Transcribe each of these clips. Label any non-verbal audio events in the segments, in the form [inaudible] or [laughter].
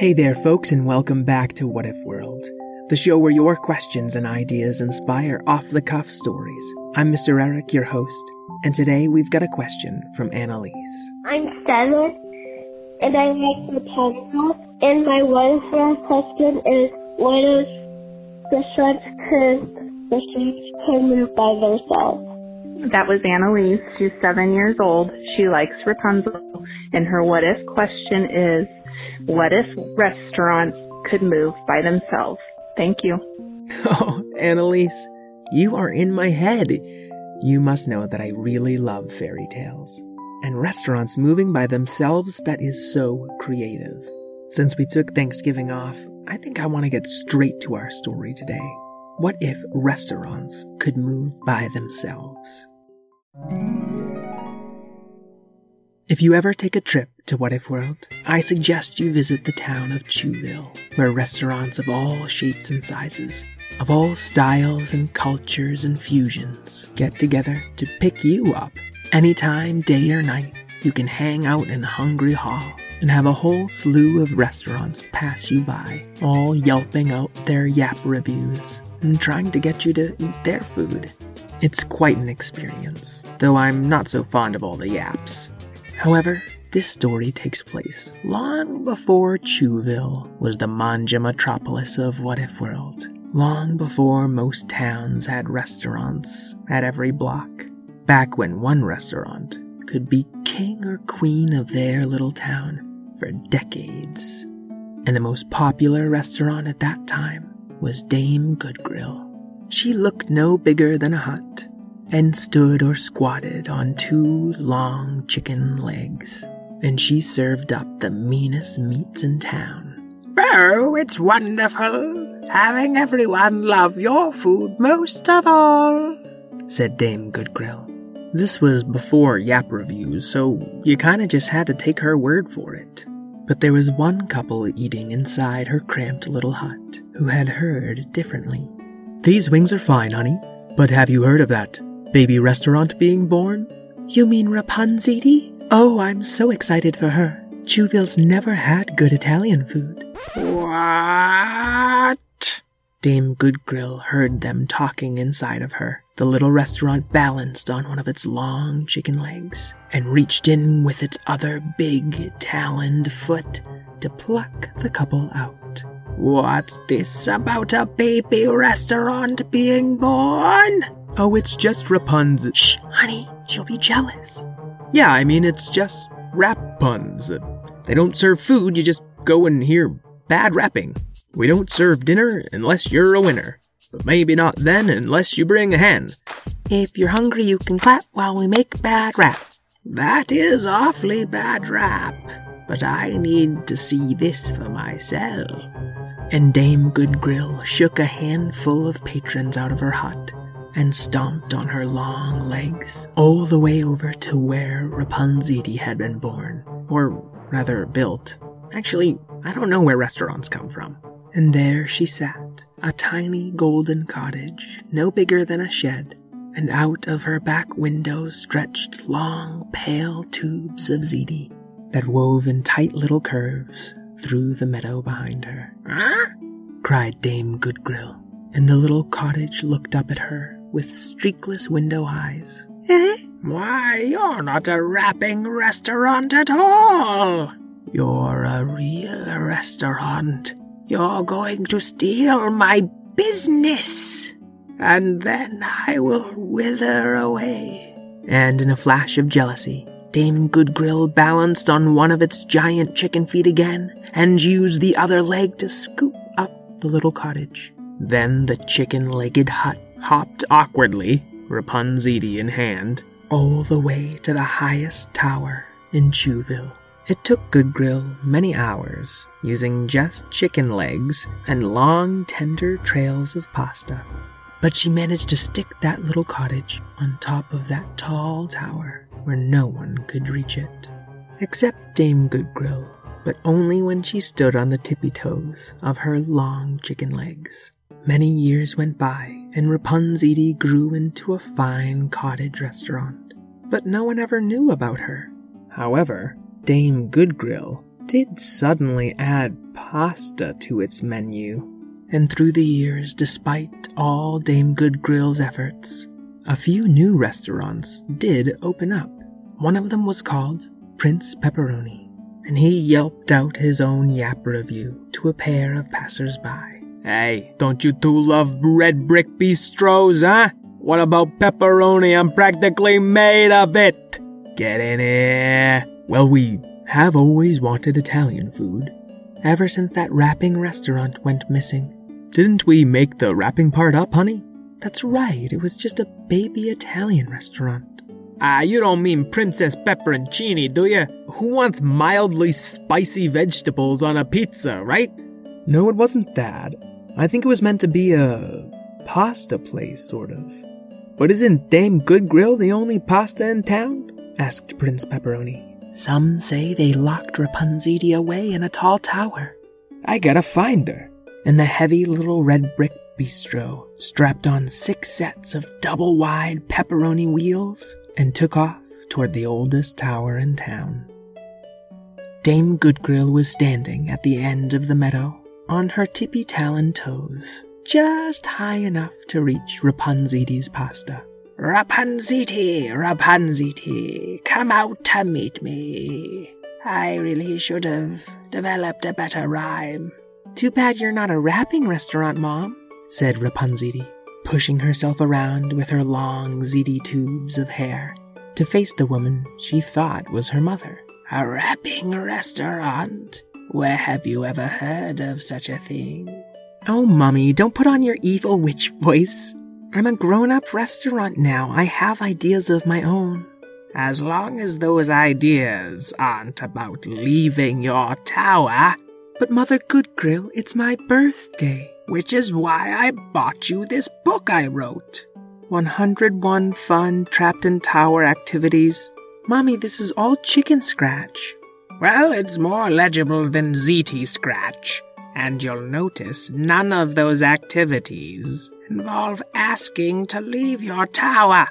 Hey there, folks, and welcome back to What If World, the show where your questions and ideas inspire off the cuff stories. I'm Mr. Eric, your host, and today we've got a question from Annalise. I'm seven, and I like Rapunzel. And my one for question is, what if the shrubs could, the shrubs could move by themselves? That was Annalise. She's seven years old. She likes Rapunzel. And her what if question is, what if restaurants could move by themselves? Thank you. [laughs] Oh, Annalise, you are in my head. You must know that I really love fairy tales. And restaurants moving by themselves, that is so creative. Since we took Thanksgiving off, I think I want to get straight to our story today. What if restaurants could move by themselves? If you ever take a trip to What If World, I suggest you visit the town of Chewville, where restaurants of all shapes and sizes, of all styles and cultures and fusions, get together to pick you up. Anytime, day or night, you can hang out in the Hungry Hall and have a whole slew of restaurants pass you by, all yelping out their yap reviews and trying to get you to eat their food. It's quite an experience, though I'm not so fond of all the yaps. However, this story takes place long before Chewville was the manja metropolis of What If World. Long before most towns had restaurants at every block. Back when one restaurant could be king or queen of their little town for decades. And the most popular restaurant at that time was Dame Goodgrill. She looked no bigger than a hut and stood or squatted on two long chicken legs, and she served up the meanest meats in town. Oh, it's wonderful having everyone love your food most of all, said Dame Goodgrill. This was before Yap reviews, so you kinda just had to take her word for it. But there was one couple eating inside her cramped little hut who had heard differently. These wings are fine, honey, but have you heard of that baby restaurant being born? You mean Rapunzel? Oh, I'm so excited for her. Chewville's never had good Italian food. What? Dame Goodgrill heard them talking inside of her. The little restaurant balanced on one of its long chicken legs and reached in with its other big taloned foot to pluck the couple out. What's this about a baby restaurant being born? Oh, it's just Rapunzel. Shh, honey, she'll be jealous. Yeah, I mean, it's just rap puns. They don't serve food, you just go and hear bad rapping. We don't serve dinner unless you're a winner. But maybe not then unless you bring a hen. If you're hungry, you can clap while we make bad rap. That is awfully bad rap. But I need to see this for myself. And Dame Goodgrill shook a handful of patrons out of her hut and stomped on her long legs all the way over to where Rapunzel had been born, or rather built. Actually, I don't know where restaurants come from. And there she sat, a tiny golden cottage, no bigger than a shed, and out of her back window stretched long, pale tubes of ziti that wove in tight little curves through the meadow behind her. Ah! cried Dame Goodgrill, and the little cottage looked up at her with streakless window eyes. Eh? Why, you're not a rapping restaurant at all. You're a real restaurant. You're going to steal my business. And then I will wither away. And in a flash of jealousy, Dame Goodgrill balanced on one of its giant chicken feet again and used the other leg to scoop up the little cottage. Then the chicken legged hut hopped awkwardly, Rapunziti in hand, all the way to the highest tower in Chewville. It took Good Grill many hours, using just chicken legs and long, tender trails of pasta. But she managed to stick that little cottage on top of that tall tower where no one could reach it. Except Dame Good Grill, but only when she stood on the tippy toes of her long chicken legs. Many years went by, and Rapunziti grew into a fine cottage restaurant. But no one ever knew about her. However, Dame Goodgrill did suddenly add pasta to its menu. And through the years, despite all Dame Goodgrill's efforts, a few new restaurants did open up. One of them was called Prince Pepperoni, and he yelped out his own yap review to a pair of passers-by. Hey, don't you two love red brick bistros, huh? What about pepperoni? I'm practically made of it. Get in here. Well, we have always wanted Italian food. Ever since that wrapping restaurant went missing. Didn't we make the wrapping part up, honey? That's right, it was just a baby Italian restaurant. Ah, you don't mean Princess Pepperoncini, do you? Who wants mildly spicy vegetables on a pizza, right? No, it wasn't that. I think it was meant to be a pasta place, sort of. But isn't Dame Good Grill the only pasta in town? asked Prince Pepperoni. Some say they locked Rapunziti away in a tall tower. I gotta find her. In the heavy little red brick bistro strapped on six sets of double wide pepperoni wheels and took off toward the oldest tower in town. Dame Goodgrill was standing at the end of the meadow on her tippy talon toes, just high enough to reach Rapunziti's pasta. Rapunziti, Rapunziti, come out to meet me. I really should have developed a better rhyme. Too bad you're not a rapping restaurant, Mom, said Rapunziti, pushing herself around with her long, ziti tubes of hair to face the woman she thought was her mother. A rapping restaurant? Where have you ever heard of such a thing? Oh, Mummy, don't put on your evil witch voice. I'm a grown up restaurant now. I have ideas of my own. As long as those ideas aren't about leaving your tower. But Mother Goodgrill, it's my birthday, which is why I bought you this book I wrote. 101 Fun Trapped in Tower Activities. Mommy, this is all chicken scratch. Well, it's more legible than ziti Scratch. And you'll notice none of those activities involve asking to leave your tower.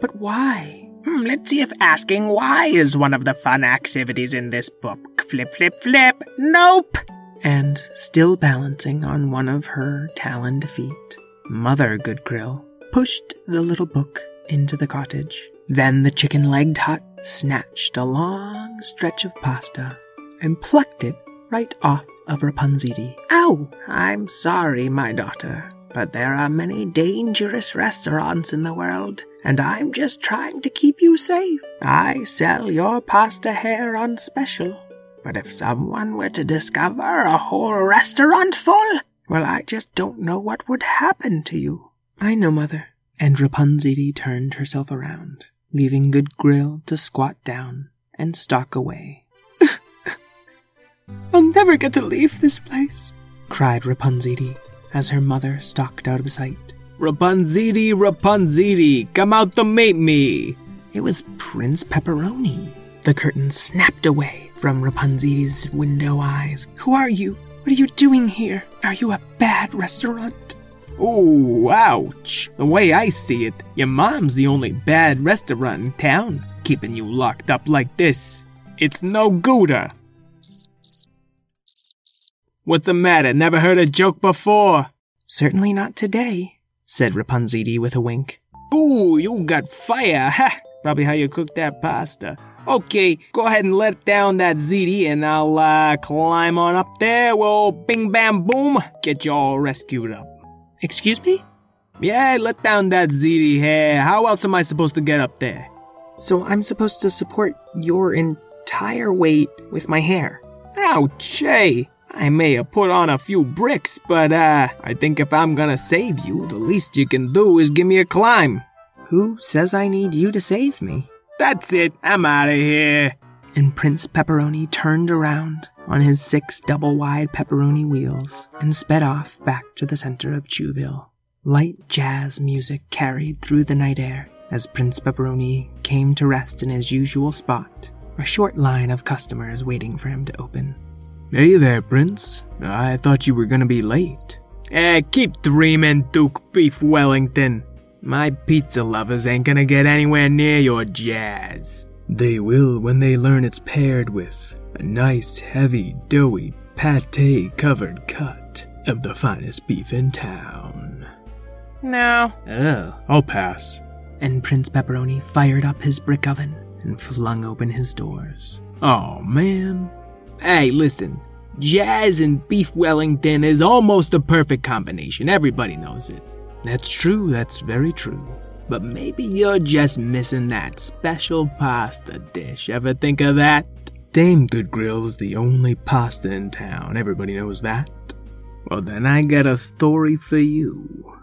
But why? Hmm, let's see if asking why is one of the fun activities in this book. Flip, flip, flip. Nope. And still balancing on one of her taloned feet, Mother Goodgrill pushed the little book into the cottage. Then the chicken legged hut snatched a long stretch of pasta and plucked it right off of Rapunziti. Ow! I'm sorry, my daughter, but there are many dangerous restaurants in the world, and I'm just trying to keep you safe. I sell your pasta hair on special, but if someone were to discover a whole restaurant full, well, I just don't know what would happen to you. I know, Mother. And Rapunziti turned herself around, leaving Good Grill to squat down and stalk away. [laughs] I'll never get to leave this place, cried Rapunziti as her mother stalked out of sight. Rapunziti, Rapunziti, come out to meet me! It was Prince Pepperoni. The curtain snapped away from Rapunziti's window eyes. Who are you? What are you doing here? Are you a bad restaurant? Oh, ouch. The way I see it, your mom's the only bad restaurant in town, keeping you locked up like this. It's no gooder. What's the matter? Never heard a joke before? Certainly not today, said Rapunziti with a wink. Ooh, you got fire, [laughs] ha! Probably how you cook that pasta. Okay, go ahead and let down that ziti and I'll, uh, climb on up there. We'll bing bam boom, get you all rescued up. Excuse me? Yeah, let down that ziti here. How else am I supposed to get up there? So I'm supposed to support your entire weight with my hair? Ouch, hey! I may have put on a few bricks, but uh, I think if I'm gonna save you, the least you can do is give me a climb. Who says I need you to save me? That's it, I'm out of here. And Prince Pepperoni turned around on his six double wide pepperoni wheels and sped off back to the center of Chewville. Light jazz music carried through the night air as Prince Pepperoni came to rest in his usual spot, a short line of customers waiting for him to open. Hey there, Prince. I thought you were gonna be late. Eh, keep dreaming, Duke Beef Wellington. My pizza lovers ain't gonna get anywhere near your jazz. They will when they learn it's paired with a nice, heavy, doughy, pate covered cut of the finest beef in town. No. Oh. I'll pass. And Prince Pepperoni fired up his brick oven and flung open his doors. Oh, man. Hey, listen. Jazz and beef Wellington is almost a perfect combination. Everybody knows it. That's true, that's very true. But maybe you're just missing that special pasta dish. Ever think of that? Dame Good Grill is the only pasta in town. Everybody knows that. Well, then I got a story for you.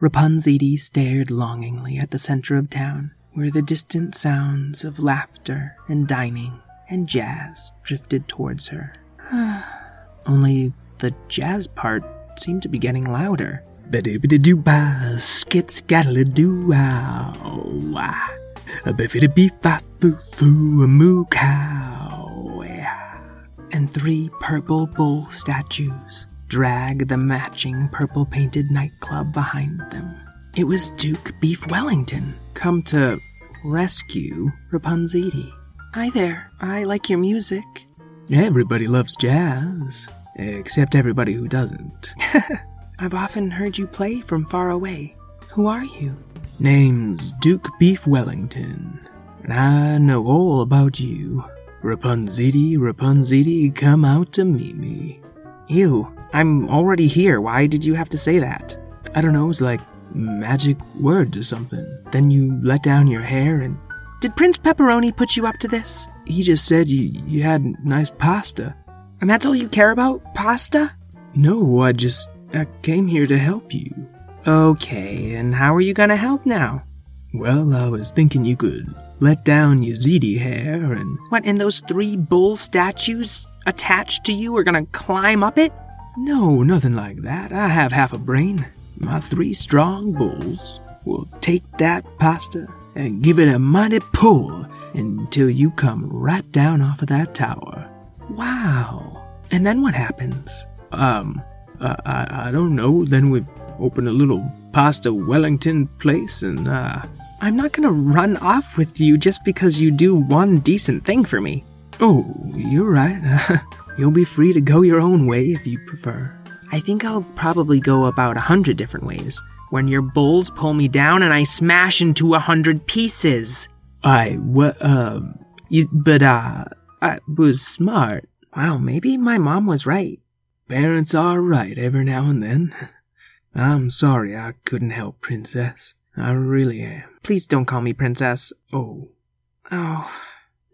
Rapunziti stared longingly at the center of town, where the distant sounds of laughter and dining and jazz drifted towards her. [sighs] Only the jazz part seemed to be getting louder. Ba-doo-ba-doo ba a biffy beef foo foo a moo cow yeah. And three purple bull statues drag the matching purple painted nightclub behind them. It was Duke Beef Wellington, come to rescue Rapunziti. Hi there, I like your music. Everybody loves jazz, except everybody who doesn't. [laughs] I've often heard you play from far away. Who are you? Name's Duke Beef Wellington, and I know all about you. Rapunziti, Rapunziti, come out to meet me. Ew, I'm already here. Why did you have to say that? I don't know, it's like magic words or something. Then you let down your hair and. Did Prince Pepperoni put you up to this? He just said you, you had nice pasta. And that's all you care about? Pasta? No, I just I came here to help you. Okay, and how are you gonna help now? Well, I was thinking you could let down your ziti hair and. What, and those three bull statues attached to you are gonna climb up it? No, nothing like that. I have half a brain. My three strong bulls will take that pasta and give it a mighty pull until you come right down off of that tower. Wow. And then what happens? Um, uh, I, I don't know. Then we open a little pasta Wellington place and, uh. I'm not gonna run off with you just because you do one decent thing for me. Oh, you're right. [laughs] You'll be free to go your own way if you prefer. I think I'll probably go about a hundred different ways. When your bulls pull me down and I smash into a hundred pieces. I, what, uh, you, but, uh, I was smart. Wow, maybe my mom was right. Parents are right every now and then. [laughs] I'm sorry I couldn't help, Princess. I really am. Please don't call me Princess. Oh. Oh.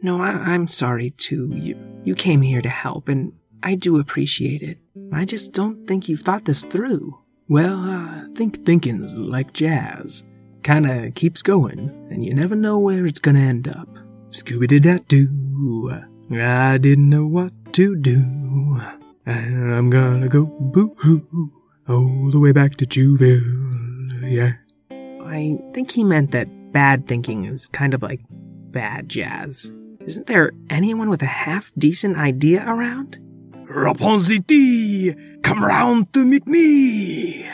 No, I- am sorry too. You, you came here to help, and I do appreciate it. I just don't think you've thought this through. Well, I think thinking's like jazz. Kinda keeps going, and you never know where it's gonna end up. Scooby Doo doo. I didn't know what to do. And I'm gonna go boo hoo all the way back to Chewville. Yeah. I think he meant that bad thinking is kind of like bad jazz. Isn't there anyone with a half decent idea around? Rapunziti, come round to meet me.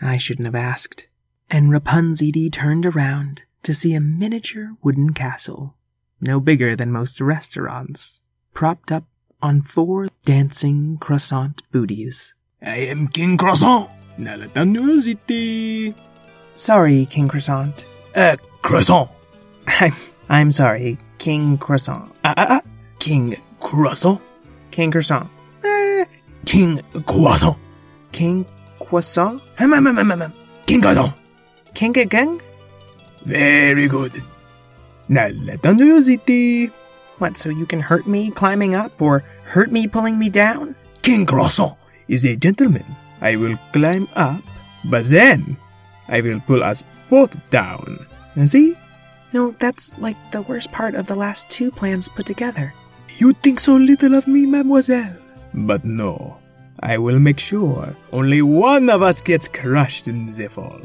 I shouldn't have asked. And Rapunziti turned around to see a miniature wooden castle, no bigger than most restaurants, propped up on four dancing croissant booties. I am King Croissant, Nalatanusiti. Sorry, King Croissant. Uh, Croissant. I'm, [laughs] I'm sorry, King Croissant. Uh, uh, uh, King Croissant. King Croissant. Uh, King Croissant. King Croissant? Um, um, um, um, um. King Croissant. King again? Very good. Nalatanusiti. What, so you can hurt me climbing up or hurt me pulling me down? King Croissant is a gentleman. I will climb up, but then I will pull us both down. See? No, that's like the worst part of the last two plans put together. You think so little of me, mademoiselle. But no, I will make sure only one of us gets crushed in the fall.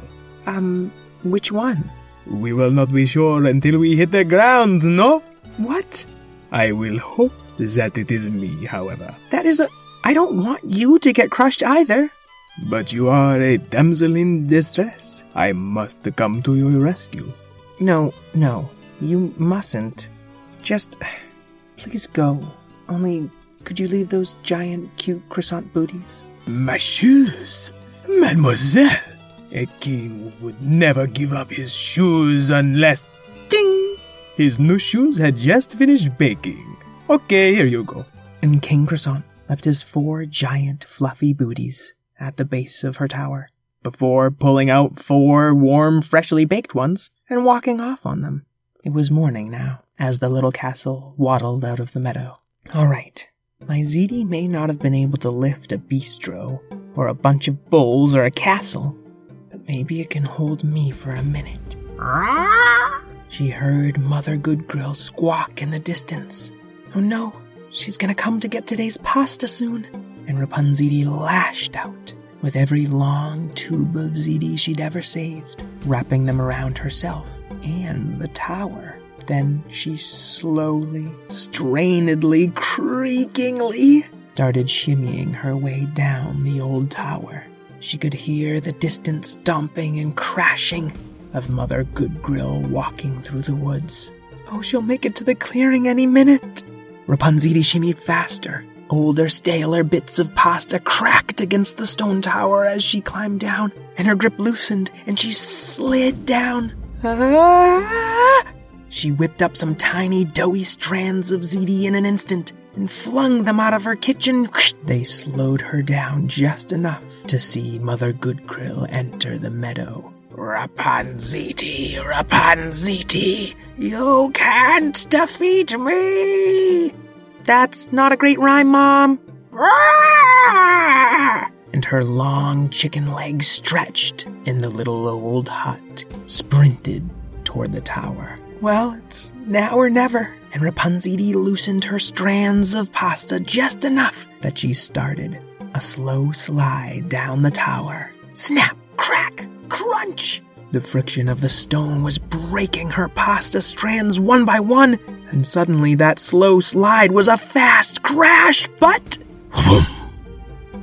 Um, which one? We will not be sure until we hit the ground, no? What? I will hope that it is me, however. That is a. I don't want you to get crushed either. But you are a damsel in distress. I must come to your rescue. No, no, you mustn't. Just. Please go. Only, could you leave those giant, cute croissant booties? My shoes! Mademoiselle! A king would never give up his shoes unless. Ding! His new shoes had just finished baking. Okay, here you go. And King Croissant left his four giant, fluffy booties at the base of her tower before pulling out four warm, freshly baked ones and walking off on them. It was morning now, as the little castle waddled out of the meadow. All right, my Ziti may not have been able to lift a bistro, or a bunch of bulls, or a castle, but maybe it can hold me for a minute. She heard Mother Goodgrill squawk in the distance. Oh no, she's gonna come to get today's pasta soon. And Rapunziti lashed out with every long tube of ziti she'd ever saved, wrapping them around herself and the tower. Then she slowly, strainedly, creakingly started shimmying her way down the old tower. She could hear the distant stomping and crashing of Mother Goodgrill walking through the woods. Oh, she'll make it to the clearing any minute. Rapunziti shimmied faster. Older, staler bits of pasta cracked against the stone tower as she climbed down, and her grip loosened, and she slid down. Ah! She whipped up some tiny, doughy strands of ziti in an instant and flung them out of her kitchen. They slowed her down just enough to see Mother Goodgrill enter the meadow. Rapunziti, Rapunziti, you can't defeat me! That's not a great rhyme, Mom. And her long chicken legs stretched, in the little old hut sprinted toward the tower. Well, it's now or never, and Rapunziti loosened her strands of pasta just enough that she started a slow slide down the tower. Snap, crack, crunch! The friction of the stone was breaking her pasta strands one by one, and suddenly that slow slide was a fast crash, but.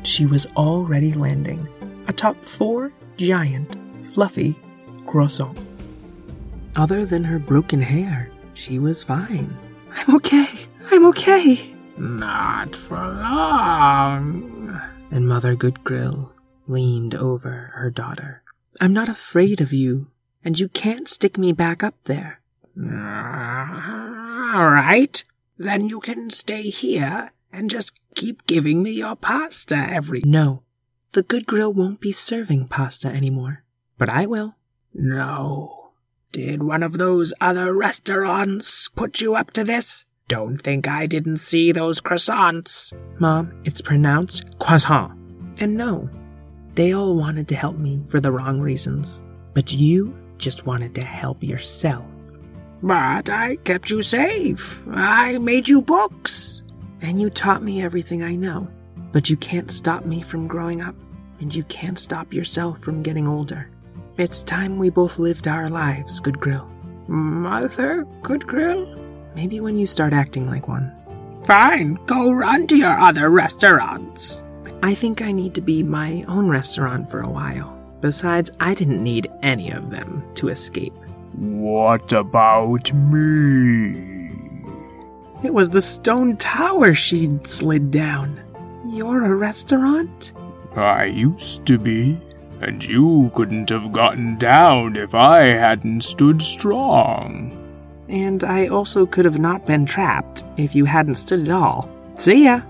she was already landing atop four giant, fluffy croissants. Other than her broken hair, she was fine. I'm okay. I'm okay. Not for long. And Mother Goodgrill leaned over her daughter. I'm not afraid of you, and you can't stick me back up there. All right. Then you can stay here and just keep giving me your pasta every. No, the good grill won't be serving pasta anymore, but I will. No. Did one of those other restaurants put you up to this? Don't think I didn't see those croissants. Mom, it's pronounced croissant. And no, they all wanted to help me for the wrong reasons. But you just wanted to help yourself. But I kept you safe. I made you books. And you taught me everything I know. But you can't stop me from growing up, and you can't stop yourself from getting older. It's time we both lived our lives, Good Goodgrill. Mother Good Goodgrill? Maybe when you start acting like one. Fine, go run to your other restaurants. I think I need to be my own restaurant for a while. Besides, I didn't need any of them to escape. What about me? It was the stone tower she'd slid down. You're a restaurant? I used to be. And you couldn't have gotten down if I hadn't stood strong. And I also could have not been trapped if you hadn't stood at all. See ya!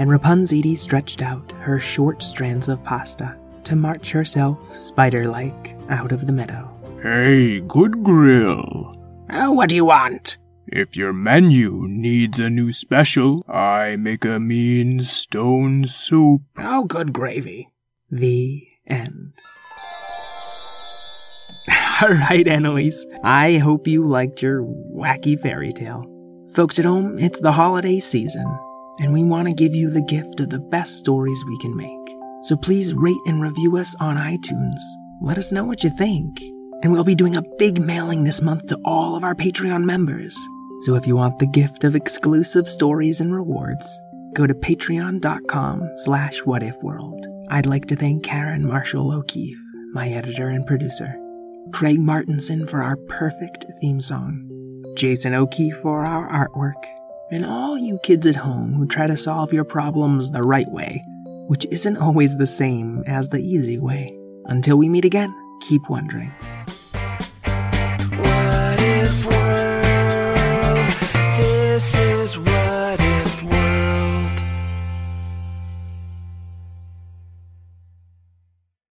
And Rapunziti stretched out her short strands of pasta to march herself, spider like, out of the meadow. Hey, Goodgrill. Oh, uh, what do you want? If your menu needs a new special, I make a mean stone soup. Oh, good gravy. The end. [laughs] All right, Annalise. I hope you liked your wacky fairy tale. Folks at home, it's the holiday season, and we want to give you the gift of the best stories we can make. So please rate and review us on iTunes. Let us know what you think. And we'll be doing a big mailing this month to all of our Patreon members. So if you want the gift of exclusive stories and rewards, go to patreon.com slash whatifworld. I'd like to thank Karen Marshall O'Keefe, my editor and producer, Craig Martinson for our perfect theme song, Jason O'Keefe for our artwork, and all you kids at home who try to solve your problems the right way, which isn't always the same as the easy way. Until we meet again, keep wondering. What if world? This is